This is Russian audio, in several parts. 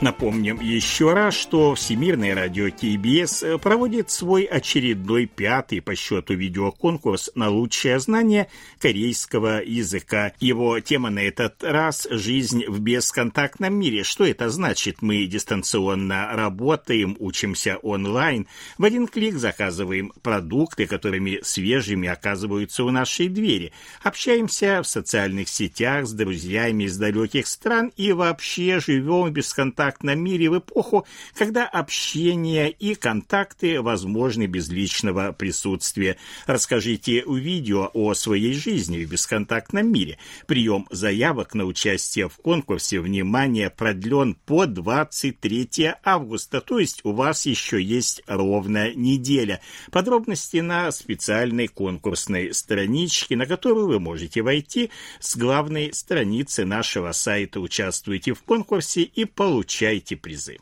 Напомним еще раз, что Всемирное радио КБС проводит свой очередной пятый по счету видеоконкурс на лучшее знание корейского языка. Его тема на этот раз – «Жизнь в бесконтактном мире». Что это значит? Мы дистанционно работаем, учимся онлайн, в один клик заказываем продукты, которыми свежими оказываются у нашей двери, общаемся в социальных сетях с друзьями из далеких стран и вообще живем в бесконтактном контактном мире в эпоху, когда общение и контакты возможны без личного присутствия. Расскажите в видео о своей жизни в бесконтактном мире. Прием заявок на участие в конкурсе «Внимание» продлен по 23 августа, то есть у вас еще есть ровно неделя. Подробности на специальной конкурсной страничке, на которую вы можете войти с главной страницы нашего сайта. Участвуйте в конкурсе и получите получаете призы.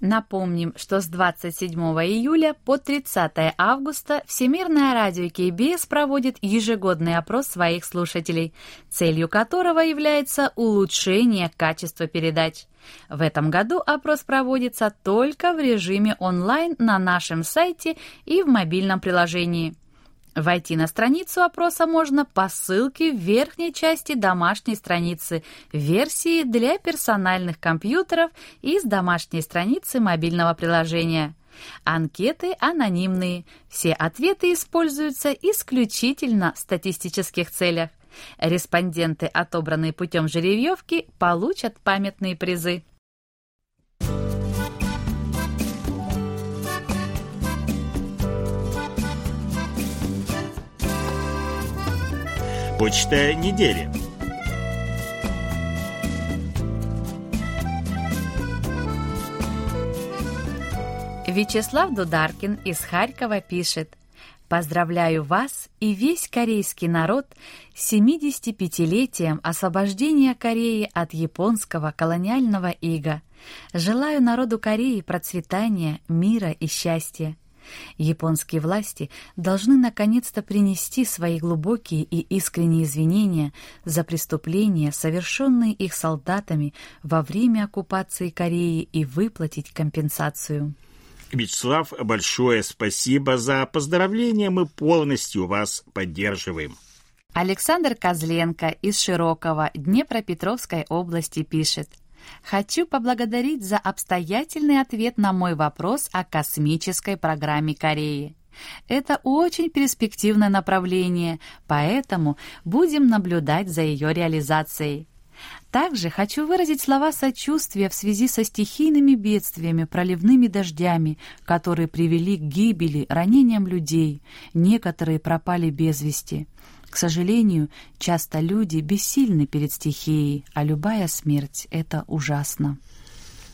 Напомним, что с 27 июля по 30 августа Всемирное радио КБС проводит ежегодный опрос своих слушателей, целью которого является улучшение качества передач. В этом году опрос проводится только в режиме онлайн на нашем сайте и в мобильном приложении – Войти на страницу опроса можно по ссылке в верхней части домашней страницы версии для персональных компьютеров и с домашней страницы мобильного приложения. Анкеты анонимные. Все ответы используются исключительно в статистических целях. Респонденты, отобранные путем жеребьевки, получат памятные призы. Почта недели. Вячеслав Дударкин из Харькова пишет «Поздравляю вас и весь корейский народ с 75-летием освобождения Кореи от японского колониального ига. Желаю народу Кореи процветания, мира и счастья. Японские власти должны наконец-то принести свои глубокие и искренние извинения за преступления, совершенные их солдатами во время оккупации Кореи и выплатить компенсацию. Вячеслав, большое спасибо за поздравления, мы полностью вас поддерживаем. Александр Козленко из Широкого Днепропетровской области пишет – Хочу поблагодарить за обстоятельный ответ на мой вопрос о космической программе Кореи. Это очень перспективное направление, поэтому будем наблюдать за ее реализацией. Также хочу выразить слова сочувствия в связи со стихийными бедствиями, проливными дождями, которые привели к гибели, ранениям людей. Некоторые пропали без вести. К сожалению, часто люди бессильны перед стихией, а любая смерть — это ужасно.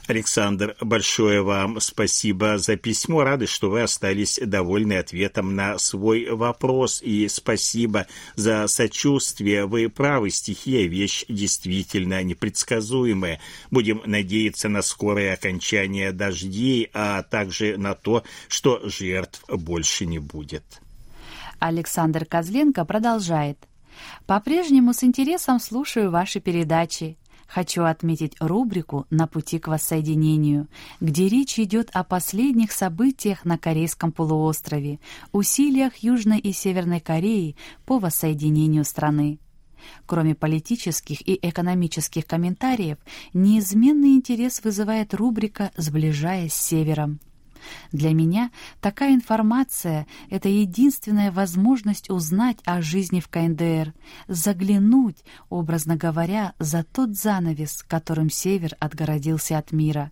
Александр, большое вам спасибо за письмо. Рады, что вы остались довольны ответом на свой вопрос. И спасибо за сочувствие. Вы правы, стихия – вещь действительно непредсказуемая. Будем надеяться на скорое окончание дождей, а также на то, что жертв больше не будет. Александр Козленко продолжает. «По-прежнему с интересом слушаю ваши передачи. Хочу отметить рубрику «На пути к воссоединению», где речь идет о последних событиях на Корейском полуострове, усилиях Южной и Северной Кореи по воссоединению страны. Кроме политических и экономических комментариев, неизменный интерес вызывает рубрика «Сближаясь с Севером». Для меня такая информация — это единственная возможность узнать о жизни в КНДР, заглянуть, образно говоря, за тот занавес, которым Север отгородился от мира.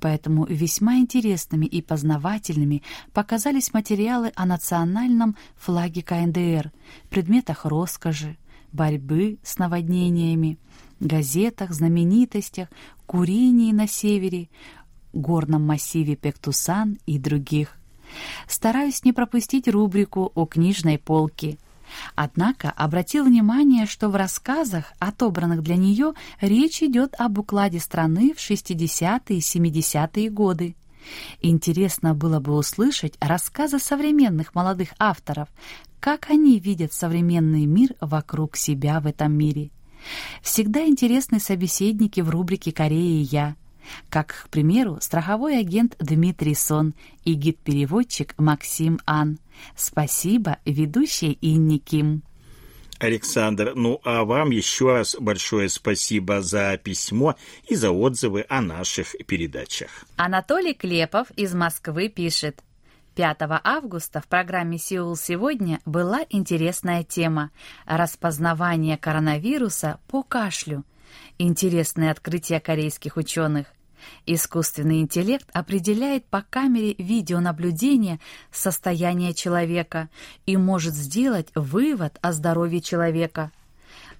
Поэтому весьма интересными и познавательными показались материалы о национальном флаге КНДР, предметах роскоши, борьбы с наводнениями, газетах, знаменитостях, курении на севере, горном массиве Пектусан и других. Стараюсь не пропустить рубрику о книжной полке. Однако обратил внимание, что в рассказах, отобранных для нее, речь идет об укладе страны в 60-е и 70-е годы. Интересно было бы услышать рассказы современных молодых авторов, как они видят современный мир вокруг себя в этом мире. Всегда интересны собеседники в рубрике «Корея и я», как, к примеру, страховой агент Дмитрий Сон и гид-переводчик Максим Ан. Спасибо ведущей Инне Ким. Александр, ну а вам еще раз большое спасибо за письмо и за отзывы о наших передачах. Анатолий Клепов из Москвы пишет. 5 августа в программе «Сеул сегодня» была интересная тема «Распознавание коронавируса по кашлю». Интересное открытие корейских ученых. Искусственный интеллект определяет по камере видеонаблюдения состояние человека и может сделать вывод о здоровье человека.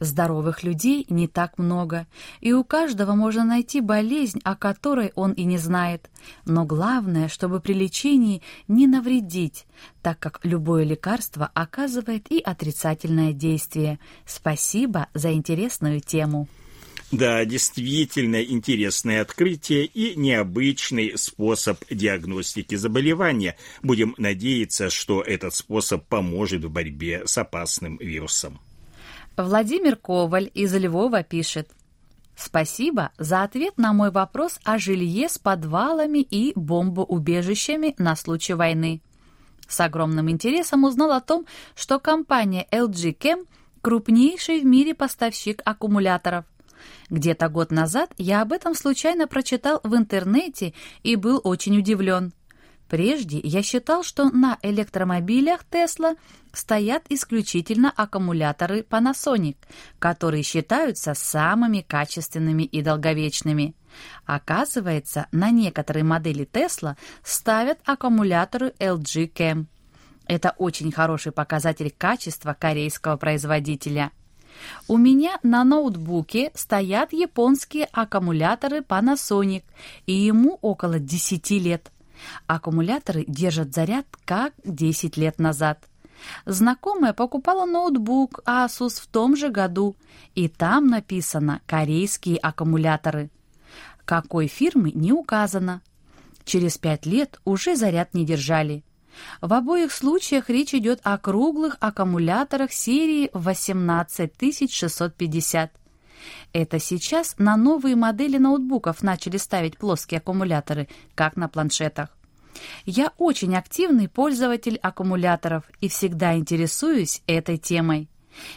Здоровых людей не так много, и у каждого можно найти болезнь, о которой он и не знает. Но главное, чтобы при лечении не навредить, так как любое лекарство оказывает и отрицательное действие. Спасибо за интересную тему. Да, действительно интересное открытие и необычный способ диагностики заболевания. Будем надеяться, что этот способ поможет в борьбе с опасным вирусом. Владимир Коваль из Львова пишет. Спасибо за ответ на мой вопрос о жилье с подвалами и бомбоубежищами на случай войны. С огромным интересом узнал о том, что компания LG Chem – крупнейший в мире поставщик аккумуляторов – где-то год назад я об этом случайно прочитал в интернете и был очень удивлен. Прежде я считал, что на электромобилях Tesla стоят исключительно аккумуляторы Panasonic, которые считаются самыми качественными и долговечными. Оказывается, на некоторые модели Tesla ставят аккумуляторы LG Chem. Это очень хороший показатель качества корейского производителя. У меня на ноутбуке стоят японские аккумуляторы Panasonic, и ему около 10 лет. Аккумуляторы держат заряд как 10 лет назад. Знакомая покупала ноутбук Asus в том же году, и там написано «корейские аккумуляторы». Какой фирмы не указано. Через пять лет уже заряд не держали. В обоих случаях речь идет о круглых аккумуляторах серии 18650. Это сейчас на новые модели ноутбуков начали ставить плоские аккумуляторы, как на планшетах. Я очень активный пользователь аккумуляторов и всегда интересуюсь этой темой.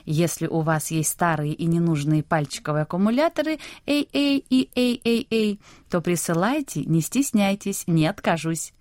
Если у вас есть старые и ненужные пальчиковые аккумуляторы AA и AAA, то присылайте, не стесняйтесь, не откажусь.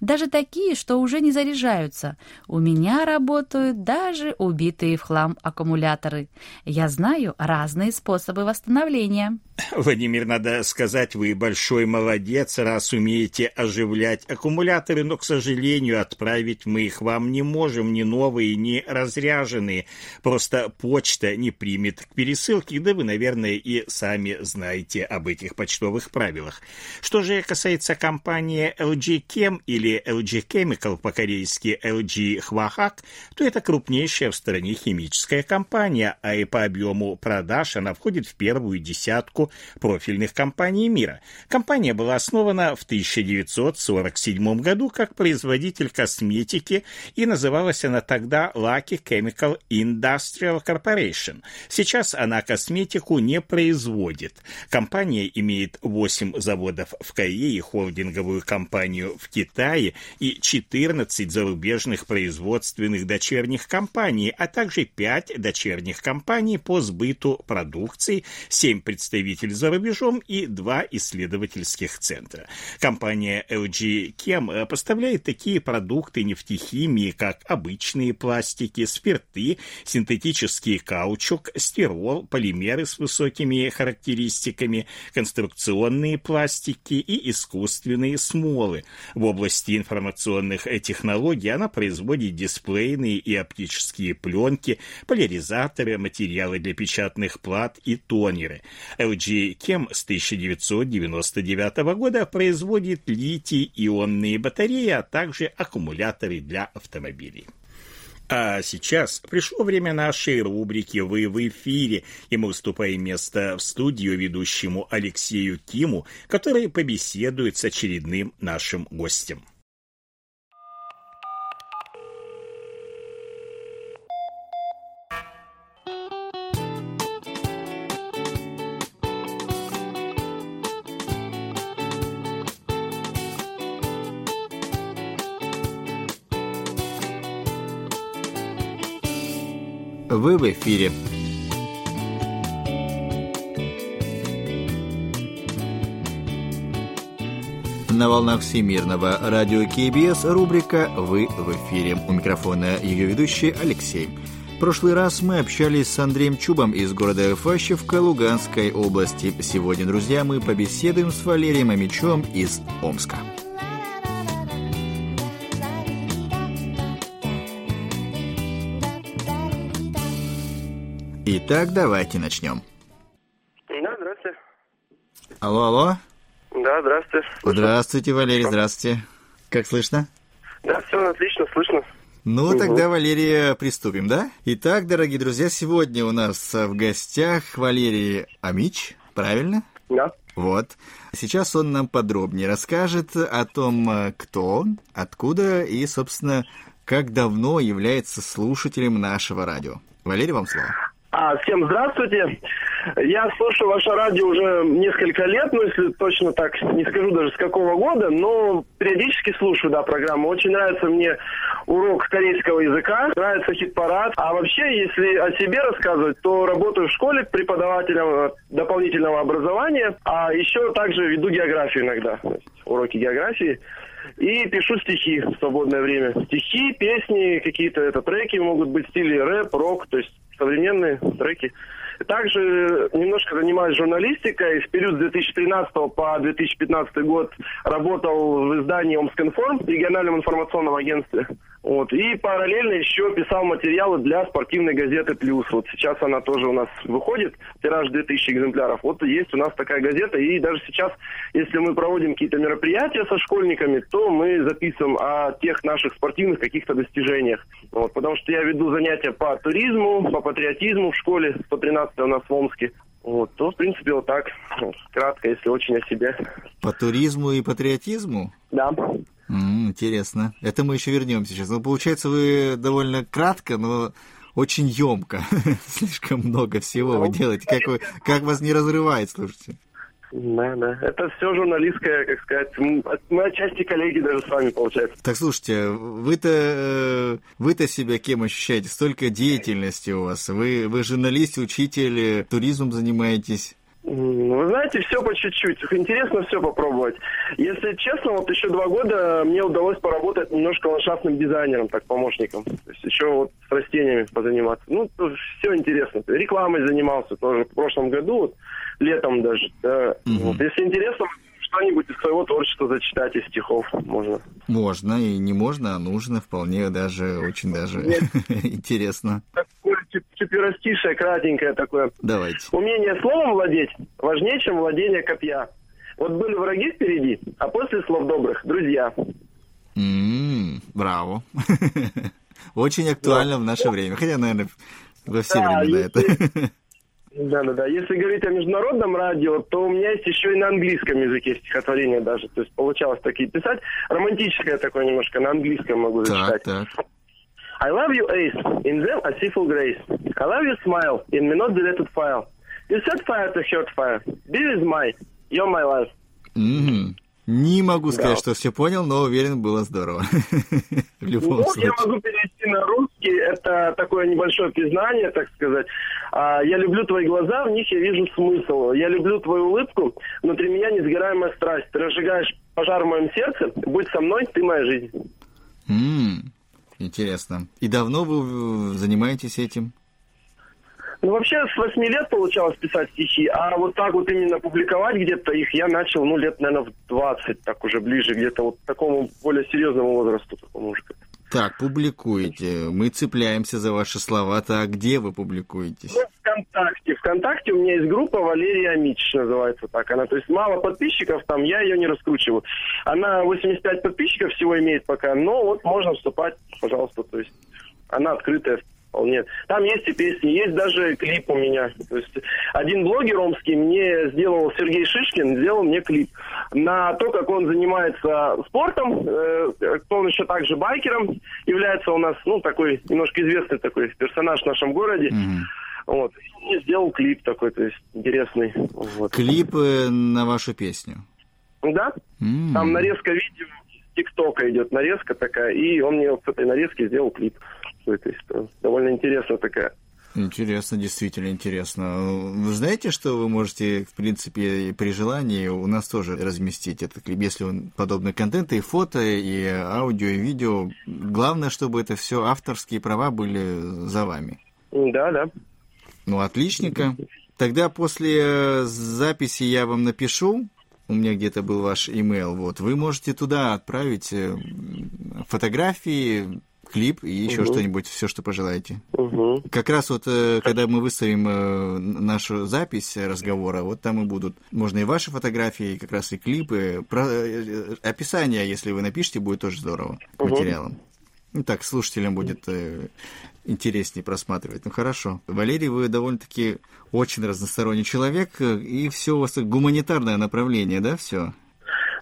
Даже такие, что уже не заряжаются. У меня работают даже убитые в хлам аккумуляторы. Я знаю разные способы восстановления. Владимир, надо сказать, вы большой молодец, раз умеете оживлять аккумуляторы, но, к сожалению, отправить мы их вам не можем, ни новые, ни разряженные. Просто почта не примет к пересылке, да вы, наверное, и сами знаете об этих почтовых правилах. Что же касается компании LG Chem или LG Chemical, по-корейски LG Hwahak, то это крупнейшая в стране химическая компания, а и по объему продаж она входит в первую десятку профильных компаний мира. Компания была основана в 1947 году как производитель косметики и называлась она тогда Lucky Chemical Industrial Corporation. Сейчас она косметику не производит. Компания имеет 8 заводов в Корее, холдинговую компанию в Китае и 14 зарубежных производственных дочерних компаний, а также 5 дочерних компаний по сбыту продукции, 7 представителей за рубежом и два исследовательских центра. Компания LG Chem э, поставляет такие продукты нефтехимии, как обычные пластики, спирты, синтетический каучук, стирол, полимеры с высокими характеристиками, конструкционные пластики и искусственные смолы. В информационных технологий она производит дисплейные и оптические пленки, поляризаторы, материалы для печатных плат и тонеры. LG Кем с 1999 года производит литий-ионные батареи, а также аккумуляторы для автомобилей. А сейчас пришло время нашей рубрики «Вы в эфире», и мы уступаем место в студию ведущему Алексею Киму, который побеседует с очередным нашим гостем. Вы в эфире. На волнах Всемирного радио КБС рубрика «Вы в эфире». У микрофона ее ведущий Алексей. В прошлый раз мы общались с Андреем Чубом из города Фащевка Луганской области. Сегодня, друзья, мы побеседуем с Валерием Амичом из Омска. Итак, давайте начнем. Да, здравствуйте. Алло, алло. Да, здравствуйте. Здравствуйте, Валерий, здравствуйте. Как слышно? Да, все отлично, слышно. Ну, угу. тогда, Валерия, приступим, да? Итак, дорогие друзья, сегодня у нас в гостях Валерий Амич, правильно? Да. Вот. Сейчас он нам подробнее расскажет о том, кто он, откуда и, собственно, как давно является слушателем нашего радио. Валерий, вам слово. А, всем здравствуйте. Я слушаю ваше радио уже несколько лет, ну, если точно так не скажу даже с какого года, но периодически слушаю, да, программу. Очень нравится мне урок корейского языка, нравится хит-парад. А вообще, если о себе рассказывать, то работаю в школе преподавателем дополнительного образования, а еще также веду географию иногда, уроки географии. И пишу стихи в свободное время. Стихи, песни, какие-то это треки могут быть в стиле рэп, рок, то есть современные треки. Также немножко занимаюсь журналистикой. В период с 2013 по 2015 год работал в издании Омскинформ, региональном информационном агентстве. Вот. И параллельно еще писал материалы для спортивной газеты «Плюс». Вот сейчас она тоже у нас выходит, тираж 2000 экземпляров. Вот есть у нас такая газета. И даже сейчас, если мы проводим какие-то мероприятия со школьниками, то мы записываем о тех наших спортивных каких-то достижениях. Вот. Потому что я веду занятия по туризму, по патриотизму в школе 113 у нас в Омске. Вот, то, в принципе, вот так, кратко, если очень о себе. По туризму и патриотизму? Да. Интересно. Это мы еще вернемся сейчас. Ну, получается, вы довольно кратко, но очень емко. Слишком много всего вы ну, делаете. Как, вы, как вас не разрывает, слушайте? Да, да. Это все журналистское, как сказать. Мы отчасти коллеги даже с вами, получается. Так, слушайте, вы-то э, вы-то себя кем ощущаете? Столько деятельности у вас. Вы, вы журналист, учитель, туризмом занимаетесь. Вы знаете, все по чуть-чуть. Интересно все попробовать. Если честно, вот еще два года мне удалось поработать немножко ландшафтным дизайнером, так, помощником. То есть еще вот с растениями позаниматься. Ну, все интересно. Рекламой занимался тоже в прошлом году, вот, летом даже. Да. Угу. Вот. Если интересно, что-нибудь из своего творчества зачитать из стихов можно. Можно и не можно, а нужно вполне даже, очень даже интересно. Такое четверостишее, кратенькое такое. Давайте. Умение словом владеть важнее, чем владение копья. Вот были враги впереди, а после слов добрых – друзья. М-м, браво. Очень актуально в наше время. Хотя, наверное, во все времена это. Да, да, да. Если говорить о международном радио, то у меня есть еще и на английском языке стихотворение даже. То есть получалось такие писать. Романтическое такое немножко, на английском могу зачитать. Так, так. I love you, Ace. In them I see full grace. I love your smile. In me not deleted file. You set fire to hurt fire. Be with my. You're my life. Mm-hmm. Не могу сказать, да. что все понял, но уверен, было здорово. В любом ну, случае. Я могу перевести на русский. Это такое небольшое признание, так сказать. А, я люблю твои глаза, в них я вижу смысл. Я люблю твою улыбку, внутри меня несгораемая страсть. Ты разжигаешь пожар в моем сердце. Будь со мной, ты моя жизнь. Интересно. И давно вы занимаетесь этим? Ну, вообще, с 8 лет получалось писать стихи, а вот так вот именно публиковать где-то их я начал, ну, лет, наверное, в 20, так уже ближе, где-то вот к такому более серьезному возрасту, такому уже как так, публикуете. Мы цепляемся за ваши слова. Так, где вы публикуетесь? Ну, ВКонтакте. ВКонтакте у меня есть группа Валерия Амич, называется так она. То есть мало подписчиков там, я ее не раскручиваю. Она 85 подписчиков всего имеет пока, но вот можно вступать, пожалуйста. То есть она открытая вполне. Там есть и песни, есть даже клип у меня. То есть один блогер омский мне сделал, Сергей Шишкин, сделал мне клип на то, как он занимается спортом, э, он еще также байкером является у нас, ну, такой немножко известный такой персонаж в нашем городе. Mm-hmm. Вот. И сделал клип такой, то есть интересный. Вот. Клип на вашу песню? Да. Mm-hmm. Там нарезка видео, ТикТока идет нарезка такая, и он мне вот с этой нарезки сделал клип. То есть довольно интересная такая. Интересно, действительно интересно. Вы знаете, что вы можете, в принципе, при желании у нас тоже разместить этот клип, если он подобный контент, и фото, и аудио, и видео. Главное, чтобы это все авторские права были за вами. Да, да. Ну, отличненько. Тогда после записи я вам напишу, у меня где-то был ваш имейл, вот, вы можете туда отправить э, фотографии, клип и еще угу. что-нибудь, все, что пожелаете. Угу. Как раз вот, э, когда мы выставим э, нашу запись разговора, вот там и будут, можно и ваши фотографии, как раз и клипы, про, э, описание, если вы напишите, будет тоже здорово угу. материалом. Ну так, слушателям будет э, интереснее просматривать. Ну хорошо. Валерий, вы довольно-таки очень разносторонний человек, и все у вас гуманитарное направление, да, все?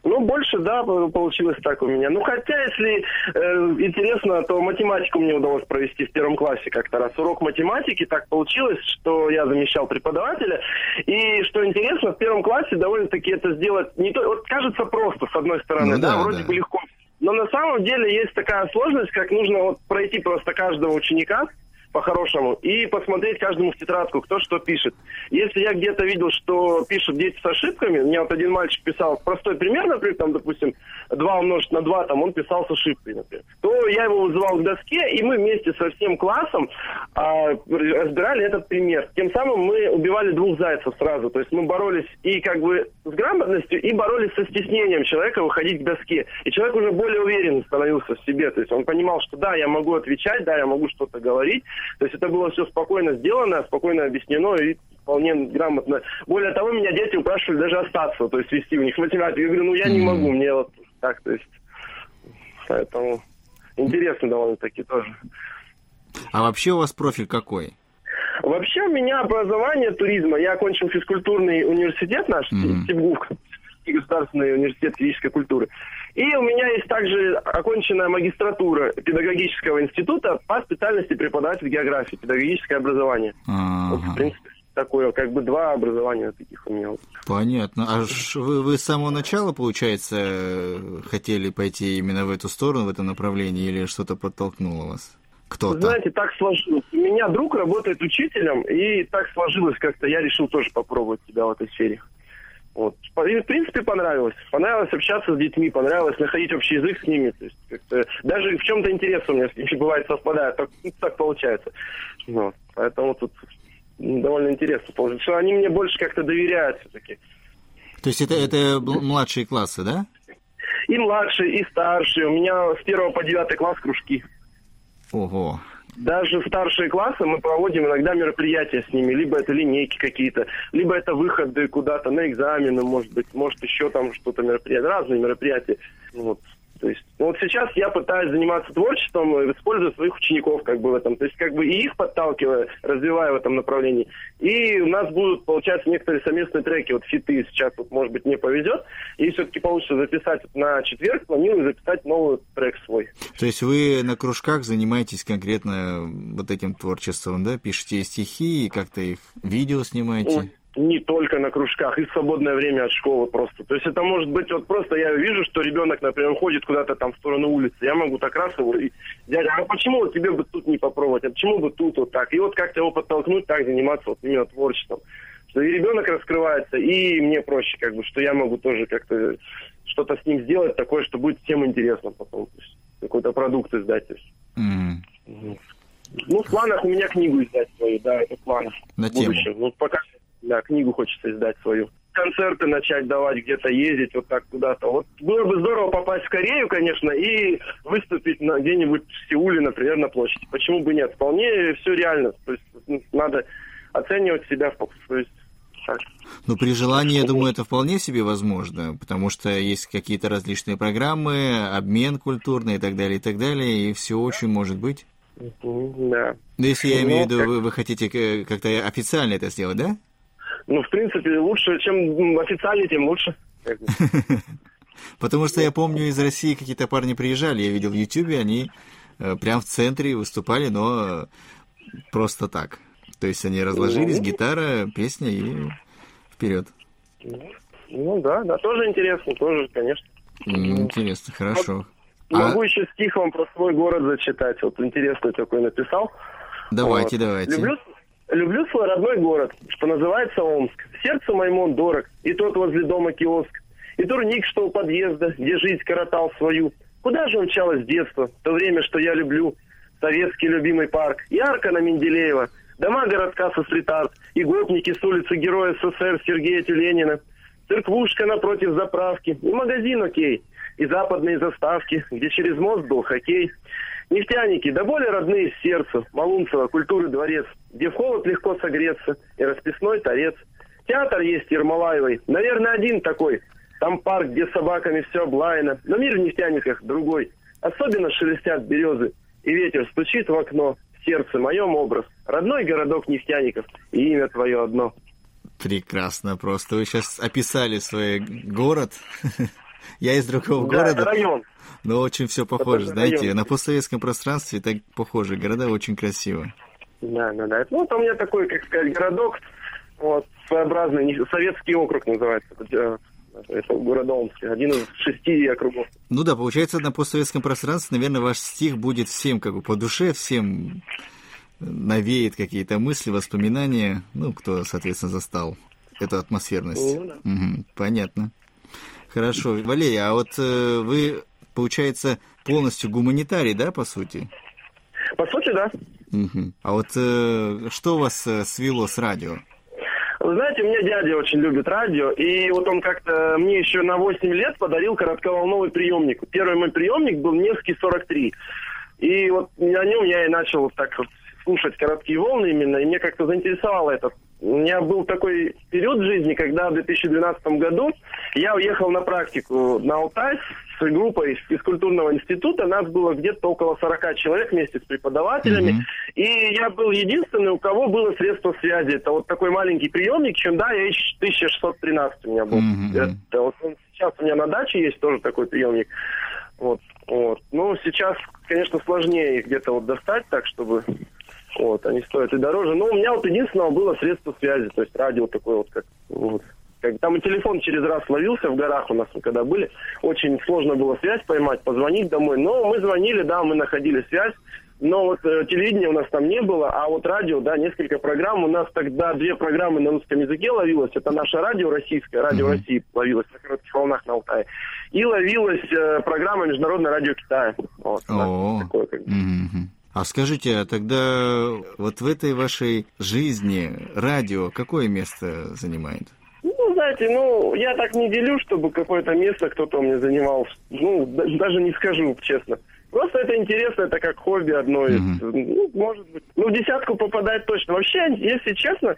Ну, больше, да, получилось так у меня. Ну, хотя, если э, интересно, то математику мне удалось провести в первом классе как-то раз. Урок математики так получилось, что я замещал преподавателя. И, что интересно, в первом классе довольно-таки это сделать не то... Вот кажется просто, с одной стороны, ну, да, да, вроде да. бы легко. Но на самом деле есть такая сложность, как нужно вот пройти просто каждого ученика, по-хорошему, и посмотреть каждому в тетрадку, кто что пишет. Если я где-то видел, что пишут дети с ошибками, мне вот один мальчик писал простой пример, например, там, допустим, 2 умножить на 2, там, он писал с ошибкой, например, то я его вызывал к доске, и мы вместе со всем классом а, разбирали этот пример. Тем самым мы убивали двух зайцев сразу, то есть мы боролись и как бы с грамотностью, и боролись со стеснением человека выходить к доске. И человек уже более уверен становился в себе, то есть он понимал, что да, я могу отвечать, да, я могу что-то говорить, то есть это было все спокойно сделано, спокойно объяснено и вполне грамотно. Более того, меня дети упрашивали даже остаться, то есть вести у них математику. Я говорю, ну я не могу, мне вот так, то есть. Поэтому интересно довольно-таки тоже. А вообще у вас профиль какой? Вообще у меня образование туризма. Я окончил физкультурный университет наш, mm-hmm. ТИБГУК, государственный университет физической культуры. И у меня есть также оконченная магистратура педагогического института по специальности преподаватель географии, педагогическое образование. А-а-а. Вот, в принципе, такое, как бы два образования таких у меня. Понятно. А вы, вы с самого начала, получается, хотели пойти именно в эту сторону, в этом направлении, или что-то подтолкнуло вас? Кто-то. Знаете, так сложилось. У меня друг работает учителем, и так сложилось как-то. Я решил тоже попробовать себя в этой сфере. Вот. И, в принципе, понравилось. Понравилось общаться с детьми, понравилось находить общий язык с ними. То есть, даже в чем-то интерес у меня бывает совпадает. Так, ну, так получается. Вот. Поэтому тут довольно интересно получилось. Что они мне больше как-то доверяют все-таки. То есть это, это младшие классы, да? И младшие, и старшие. У меня с первого по девятый класс кружки. Ого даже старшие классы мы проводим иногда мероприятия с ними. Либо это линейки какие-то, либо это выходы куда-то на экзамены, может быть, может еще там что-то мероприятие, разные мероприятия. Вот. То есть, ну, вот сейчас я пытаюсь заниматься творчеством, используя своих учеников как бы в этом. То есть, как бы и их подталкивая, развивая в этом направлении. И у нас будут, получается, некоторые совместные треки, вот фиты сейчас, вот, может быть, не повезет. И все-таки получится записать на четверг, планирую записать новый трек свой. То есть вы на кружках занимаетесь конкретно вот этим творчеством, да? Пишете стихи, как-то их видео снимаете? Не только на кружках, и в свободное время от школы просто. То есть это может быть вот просто я вижу, что ребенок, например, ходит куда-то там в сторону улицы, я могу так раз его, и, дядя, а почему вот тебе бы тут не попробовать, а почему бы тут вот так? И вот как-то его подтолкнуть, так заниматься вот именно творчеством. Что и ребенок раскрывается, и мне проще, как бы, что я могу тоже как-то что-то с ним сделать такое, что будет всем интересно потом. То есть какой-то продукт издать. То есть. Mm. Ну, в планах у меня книгу издать свою, да, это планы. На тему. Ну, пока да, книгу хочется издать свою. Концерты начать давать, где-то ездить вот так куда-то. Вот было бы здорово попасть в Корею, конечно, и выступить на, где-нибудь в Сеуле, например, на площади. Почему бы нет? Вполне все реально. То есть ну, надо оценивать себя. Есть так. Ну, при желании, я думаю, это вполне себе возможно, потому что есть какие-то различные программы, обмен культурный и так далее, и так далее, и все очень может быть. Да. Но ну, если я имею в виду, вы, вы хотите как-то официально это сделать, да? Ну, в принципе, лучше, чем официально, тем лучше. Потому что я помню, из России какие-то парни приезжали, я видел в Ютьюбе, они э, прям в центре выступали, но просто так. То есть они разложились, гитара, песня и вперед. Ну да, да, тоже интересно, тоже, конечно. Интересно, хорошо. А... Могу еще стих вам про свой город зачитать. Вот интересный такой написал. Давайте, вот. давайте. Люблю, люблю свой родной город, что называется Омск. Сердцу моему он дорог, и тот возле дома киоск, и турник, что у подъезда, где жизнь коротал свою. Куда же умчалось детство, то время, что я люблю? Советский любимый парк, ярко на Менделеева, дома городка со стрит-арт, и гопники с улицы Героя СССР Сергея Тюленина, церквушка напротив заправки, и магазин окей, и западные заставки, где через мост был хоккей. Нефтяники, да более родные сердцу, Малунцево, культуры дворец, где в холод легко согреться, и расписной торец. Театр есть Ермолаевой, наверное, один такой. Там парк, где собаками все облаяно, но мир в нефтяниках другой. Особенно шелестят березы, и ветер стучит в окно, в сердце моем образ. Родной городок нефтяников, и имя твое одно. Прекрасно просто. Вы сейчас описали свой город. Я из другого да, города. район. Но очень все похоже, это знаете, район. на постсоветском пространстве так похоже. Города очень красиво. Да, да, да. Ну, вот у меня такой, как сказать, городок, вот, своеобразный, советский округ называется. Э, это город Омск, один из шести округов. Ну да, получается, на постсоветском пространстве, наверное, ваш стих будет всем как бы по душе, всем навеет какие-то мысли, воспоминания, ну, кто, соответственно, застал эту атмосферность. Ну, да. угу, понятно. Хорошо. Валерий, а вот э, вы, получается, полностью гуманитарий, да, по сути? По сути, да. Угу. А вот э, что вас э, свело с радио? Вы знаете, у меня дядя очень любит радио, и вот он как-то мне еще на 8 лет подарил коротковолновый приемник. Первый мой приемник был Невский 43. И вот на нем я и начал вот так вот слушать короткие волны именно, и мне как-то заинтересовало это. У меня был такой период в жизни, когда в 2012 году я уехал на практику на Алтай с группой из физкультурного института. Нас было где-то около 40 человек вместе с преподавателями. Mm-hmm. И я был единственный, у кого было средство связи. Это вот такой маленький приемник, Hyundai H1613 у меня был. Mm-hmm. Это вот он сейчас у меня на даче есть тоже такой приемник. Вот, вот. Ну, сейчас, конечно, сложнее их где-то вот достать так, чтобы вот, они стоят и дороже. Но у меня вот единственное было средство связи, то есть радио такое вот, как, вот, как там и телефон через раз ловился в горах у нас, когда были. Очень сложно было связь поймать, позвонить домой. Но мы звонили, да, мы находили связь. Но вот э, телевидения у нас там не было, а вот радио, да, несколько программ. У нас тогда две программы на русском языке ловилось. Это наше радио российское, радио mm-hmm. России ловилось на коротких волнах на Алтае. И ловилась э, программа Международное радио Китая. Вот, да, такое, как бы. mm-hmm. А скажите, а тогда вот в этой вашей жизни радио какое место занимает? Знаете, ну, я так не делю, чтобы какое-то место кто-то мне занимал. Ну, даже не скажу, честно. Просто это интересно, это как хобби одно из. Mm-hmm. Ну, может быть. Ну, в десятку попадает точно. Вообще, если честно,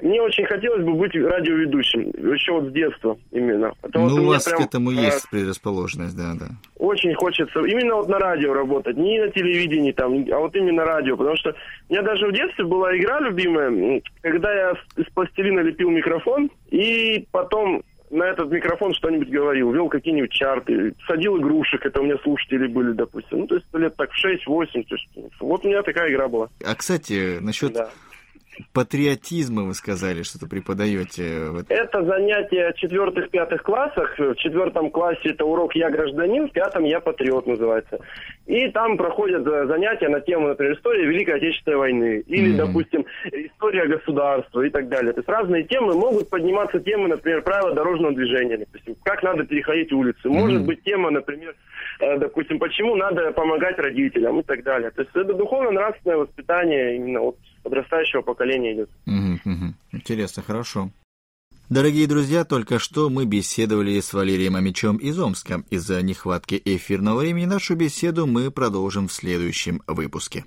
мне очень хотелось бы быть радиоведущим, еще вот с детства именно. Это ну, вот у вас прям, к этому а, есть предрасположенность, да, да. Очень хочется именно вот на радио работать, не на телевидении там, а вот именно радио, потому что у меня даже в детстве была игра любимая, когда я из пластилина лепил микрофон, и потом на этот микрофон что-нибудь говорил, вел какие-нибудь чарты, садил игрушек, это у меня слушатели были, допустим. Ну, то есть лет так в 6-8, вот у меня такая игра была. А, кстати, насчет да патриотизма вы сказали, что-то преподаете. Это занятие в четвертых-пятых классах. В четвертом классе это урок «Я гражданин», в пятом «Я патриот» называется. И там проходят занятия на тему, например, история Великой Отечественной войны или, mm-hmm. допустим, история государства и так далее. То есть разные темы могут подниматься темы, например, правила дорожного движения, допустим, как надо переходить улицы. Mm-hmm. Может быть тема, например, э, допустим, почему надо помогать родителям и так далее. То есть это духовно-нравственное воспитание именно вот подрастающего поколения идет. Угу, угу. Интересно, хорошо. Дорогие друзья, только что мы беседовали с Валерием Амичом из Омска. Из-за нехватки эфирного времени нашу беседу мы продолжим в следующем выпуске.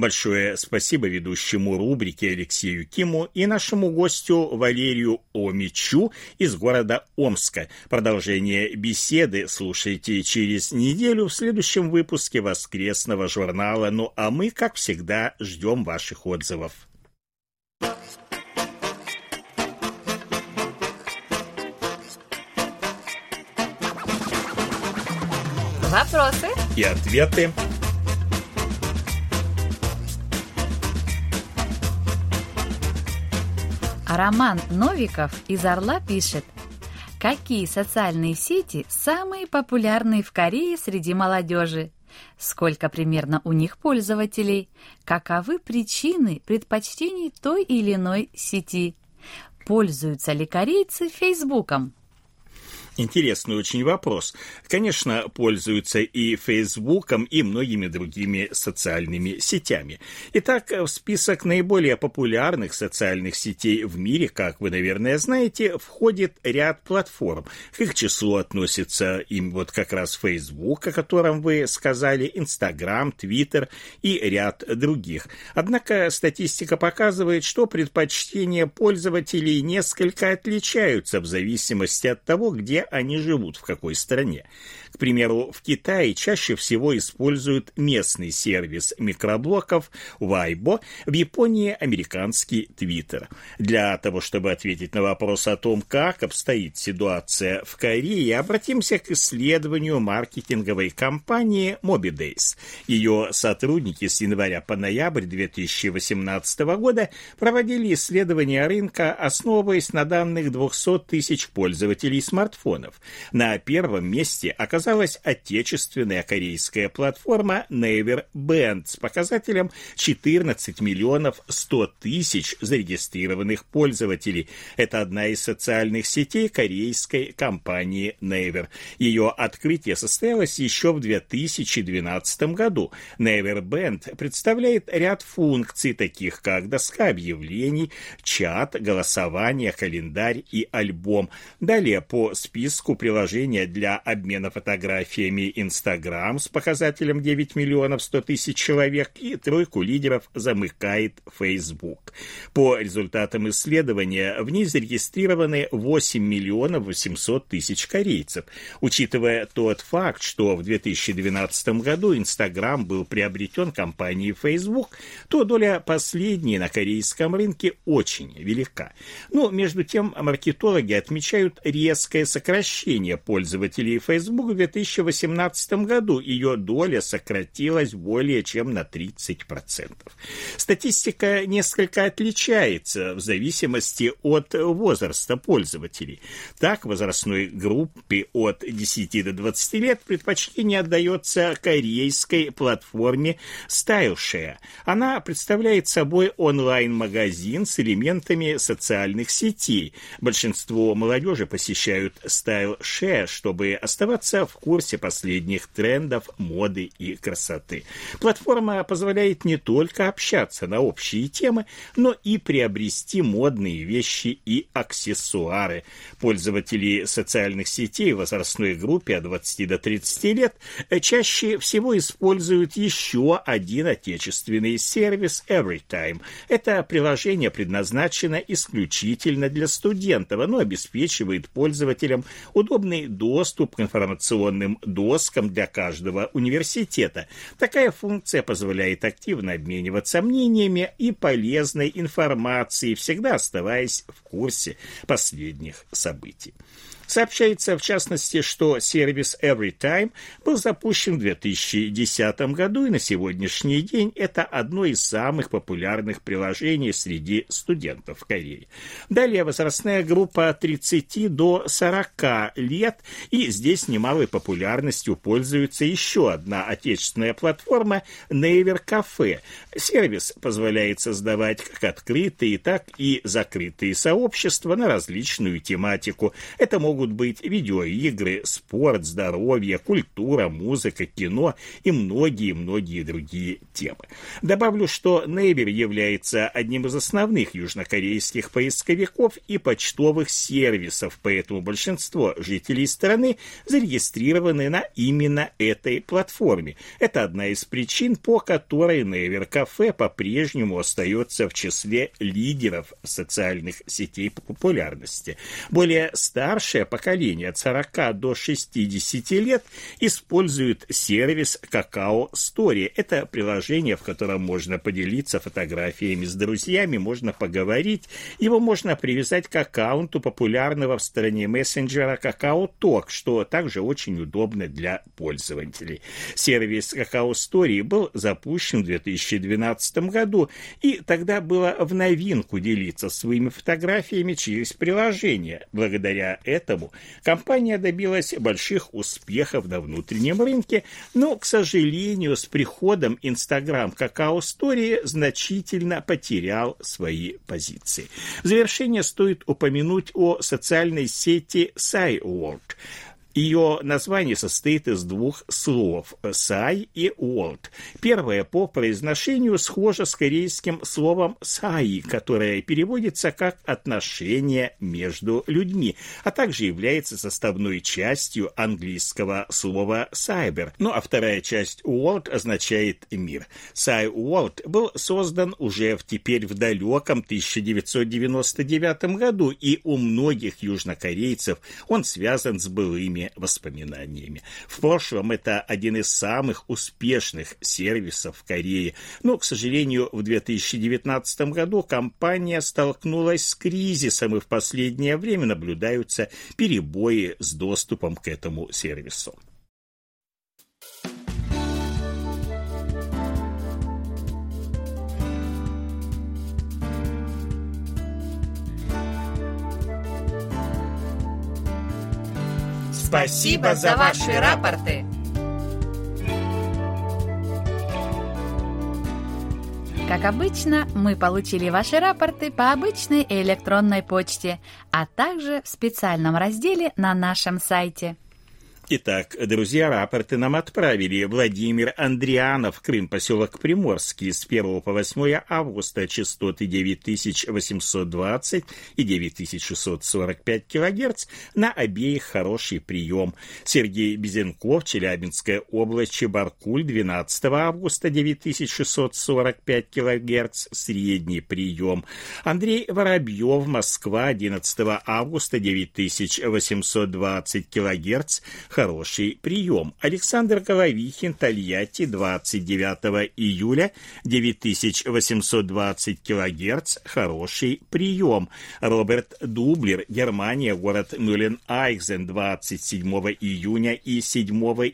Большое спасибо ведущему рубрики Алексею Киму и нашему гостю Валерию Омичу из города Омска. Продолжение беседы слушайте через неделю в следующем выпуске воскресного журнала. Ну а мы, как всегда, ждем ваших отзывов. Вопросы и ответы. А Роман Новиков из Орла пишет, какие социальные сети самые популярные в Корее среди молодежи? Сколько примерно у них пользователей? Каковы причины предпочтений той или иной сети? Пользуются ли корейцы Фейсбуком? Интересный очень вопрос. Конечно, пользуются и Фейсбуком, и многими другими социальными сетями. Итак, в список наиболее популярных социальных сетей в мире, как вы, наверное, знаете, входит ряд платформ. К их числу относятся им вот как раз Facebook, о котором вы сказали, Instagram, Twitter и ряд других. Однако статистика показывает, что предпочтения пользователей несколько отличаются в зависимости от того, где они живут, в какой стране. Примеру, в Китае чаще всего используют местный сервис микроблоков Weibo, в Японии американский Twitter. Для того, чтобы ответить на вопрос о том, как обстоит ситуация в Корее, обратимся к исследованию маркетинговой компании Mobidays. Ее сотрудники с января по ноябрь 2018 года проводили исследование рынка, основываясь на данных 200 тысяч пользователей смартфонов. На первом месте оказалось оказалась отечественная корейская платформа Neverband с показателем 14 миллионов 100 тысяч зарегистрированных пользователей. Это одна из социальных сетей корейской компании Naver. Ее открытие состоялось еще в 2012 году. Neverband представляет ряд функций, таких как доска объявлений, чат, голосование, календарь и альбом. Далее по списку приложения для обмена фотографиями фотографиями Инстаграм с показателем 9 миллионов 100 тысяч человек и тройку лидеров замыкает Facebook. По результатам исследования в ней зарегистрированы 8 миллионов 800 тысяч корейцев. Учитывая тот факт, что в 2012 году Инстаграм был приобретен компанией Facebook, то доля последней на корейском рынке очень велика. Но между тем маркетологи отмечают резкое сокращение пользователей Facebook 2018 году ее доля сократилась более чем на 30%. Статистика несколько отличается в зависимости от возраста пользователей. Так, возрастной группе от 10 до 20 лет предпочтение отдается корейской платформе StyleShare. Она представляет собой онлайн-магазин с элементами социальных сетей. Большинство молодежи посещают StyleShare, чтобы оставаться в курсе последних трендов моды и красоты. Платформа позволяет не только общаться на общие темы, но и приобрести модные вещи и аксессуары. Пользователи социальных сетей в возрастной группе от 20 до 30 лет чаще всего используют еще один отечественный сервис Everytime. Это приложение предназначено исключительно для студентов. Оно обеспечивает пользователям удобный доступ к информационным информационным доскам для каждого университета. Такая функция позволяет активно обмениваться мнениями и полезной информацией, всегда оставаясь в курсе последних событий. Сообщается, в частности, что сервис EveryTime был запущен в 2010 году, и на сегодняшний день это одно из самых популярных приложений среди студентов Кореи. Далее возрастная группа от 30 до 40 лет, и здесь немалой популярностью пользуется еще одна отечественная платформа Naver Cafe. Сервис позволяет создавать как открытые, так и закрытые сообщества на различную тематику. Это могут быть видеоигры, спорт, здоровье, культура, музыка, кино и многие-многие другие темы. Добавлю, что Naver является одним из основных южнокорейских поисковиков и почтовых сервисов, поэтому большинство жителей страны зарегистрированы на именно этой платформе. Это одна из причин, по которой Naver Cafe по-прежнему остается в числе лидеров социальных сетей по популярности. Более старшее поколение от 40 до 60 лет использует сервис Какао Story. Это приложение, в котором можно поделиться фотографиями с друзьями, можно поговорить. Его можно привязать к аккаунту популярного в стране мессенджера Какао Ток, что также очень удобно для пользователей. Сервис Какао Story был запущен в 2012 году, и тогда было в новинку делиться своими фотографиями через приложение. Благодаря этому компания добилась больших успехов на внутреннем рынке, но, к сожалению, с приходом Инстаграм Какао Story значительно потерял свои позиции. В завершение стоит упомянуть о социальной сети SciWorld. Ее название состоит из двух слов «сай» и «world». Первое по произношению схоже с корейским словом «сай», которое переводится как «отношения между людьми», а также является составной частью английского слова «cyber». Ну а вторая часть «world» означает «мир». «Сай World» был создан уже в теперь в далеком 1999 году, и у многих южнокорейцев он связан с былыми своими воспоминаниями. В прошлом это один из самых успешных сервисов в Корее, но, к сожалению, в 2019 году компания столкнулась с кризисом, и в последнее время наблюдаются перебои с доступом к этому сервису. Спасибо за ваши рапорты. Как обычно, мы получили ваши рапорты по обычной электронной почте, а также в специальном разделе на нашем сайте – Итак, друзья, рапорты нам отправили. Владимир Андрианов, Крым, поселок Приморский, с 1 по 8 августа частоты 9820 и 9645 кГц на обеих хороший прием. Сергей Безенков, Челябинская область, Чебаркуль, 12 августа 9645 кГц, средний прием. Андрей Воробьев, Москва, 11 августа 9820 кГц, хороший прием. Александр Головихин, Тольятти, 29 июля, 9820 килогерц, хороший прием. Роберт Дублер, Германия, город Мюлен-Айкзен, 27 июня и 7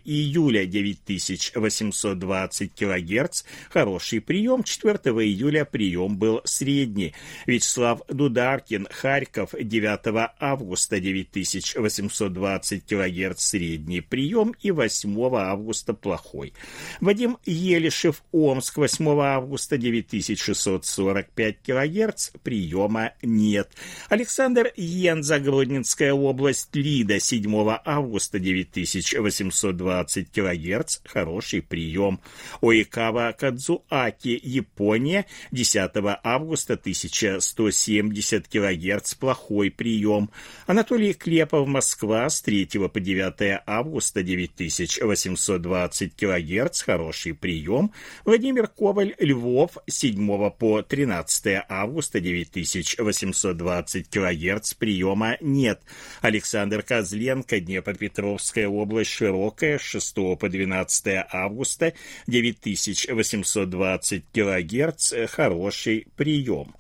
июля, 9820 килогерц, хороший прием. 4 июля прием был средний. Вячеслав Дударкин, Харьков, 9 августа, 9820 килогерц, средний средний прием и 8 августа плохой. Вадим Елишев, Омск, 8 августа 9645 кГц, приема нет. Александр Йенза, Гродненская область, Лида, 7 августа 9820 кГц, хороший прием. Оикава Кадзуаки, Япония, 10 августа 1170 кГц, плохой прием. Анатолий Клепов, Москва, с 3 по 9 августа 9820 кГц, хороший прием. Владимир Коваль, Львов, 7 по 13 августа 9820 кГц, приема нет. Александр Козленко, Днепропетровская область, Широкая, 6 по 12 августа 9820 кГц, хороший прием.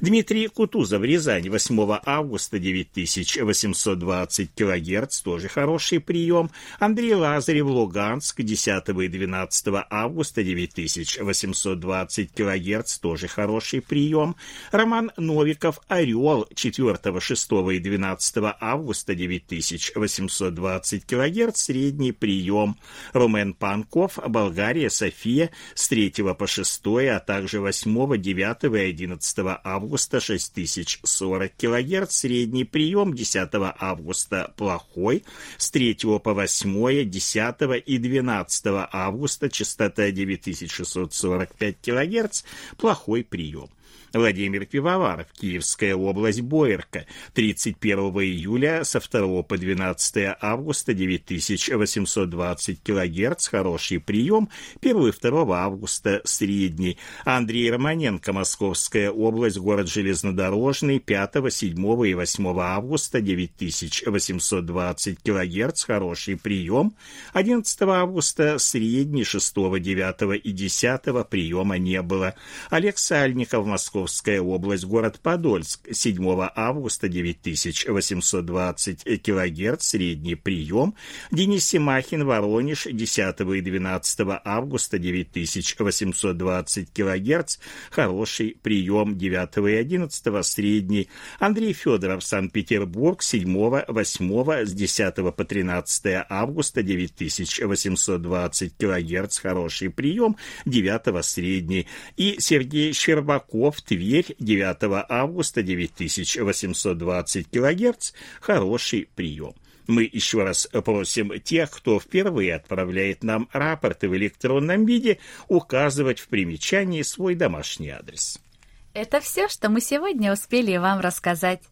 Дмитрий Кутузов, Рязань, 8 августа 9820 килогерц, тоже хороший прием. Андрей Лазарев, Луганск, 10 и 12 августа 9820 килогерц, тоже хороший прием. Роман Новиков, Орел, 4, 6 и 12 августа 9820 килогерц, средний прием. Румен Панков, Болгария, София, с 3 по 6, а также 8, 9 и 11 августа 6040 кГц, средний прием 10 августа плохой, с 3 по 8, 10 и 12 августа частота 9645 кГц, плохой прием. Владимир Пивоваров, Киевская область, Боярка, 31 июля со 2 по 12 августа 9820 кГц, хороший прием, 1 и 2 августа средний. Андрей Романенко, Московская область, город Железнодорожный, 5, 7 и 8 августа 9820 кГц, хороший прием, 11 августа средний, 6, 9 и 10 приема не было. Олег Сальников, Москва Московская область, город Подольск, 7 августа 9820 кГц, средний прием, Денис Семахин, Воронеж, 10 и 12 августа 9820 кГц, хороший прием, 9 и 11 средний, Андрей Федоров, Санкт-Петербург, 7, 8, с 10 по 13 августа 9820 кГц, хороший прием, 9 средний, и Сергей Щербаков, Тверь, 9 августа, 9820 кГц, хороший прием. Мы еще раз просим тех, кто впервые отправляет нам рапорты в электронном виде, указывать в примечании свой домашний адрес. Это все, что мы сегодня успели вам рассказать.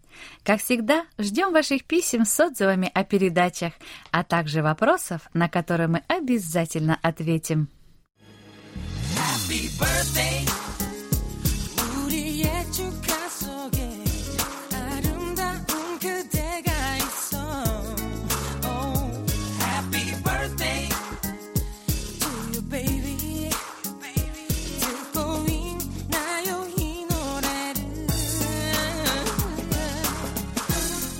Как всегда, ждем ваших писем с отзывами о передачах, а также вопросов, на которые мы обязательно ответим. Happy birthday.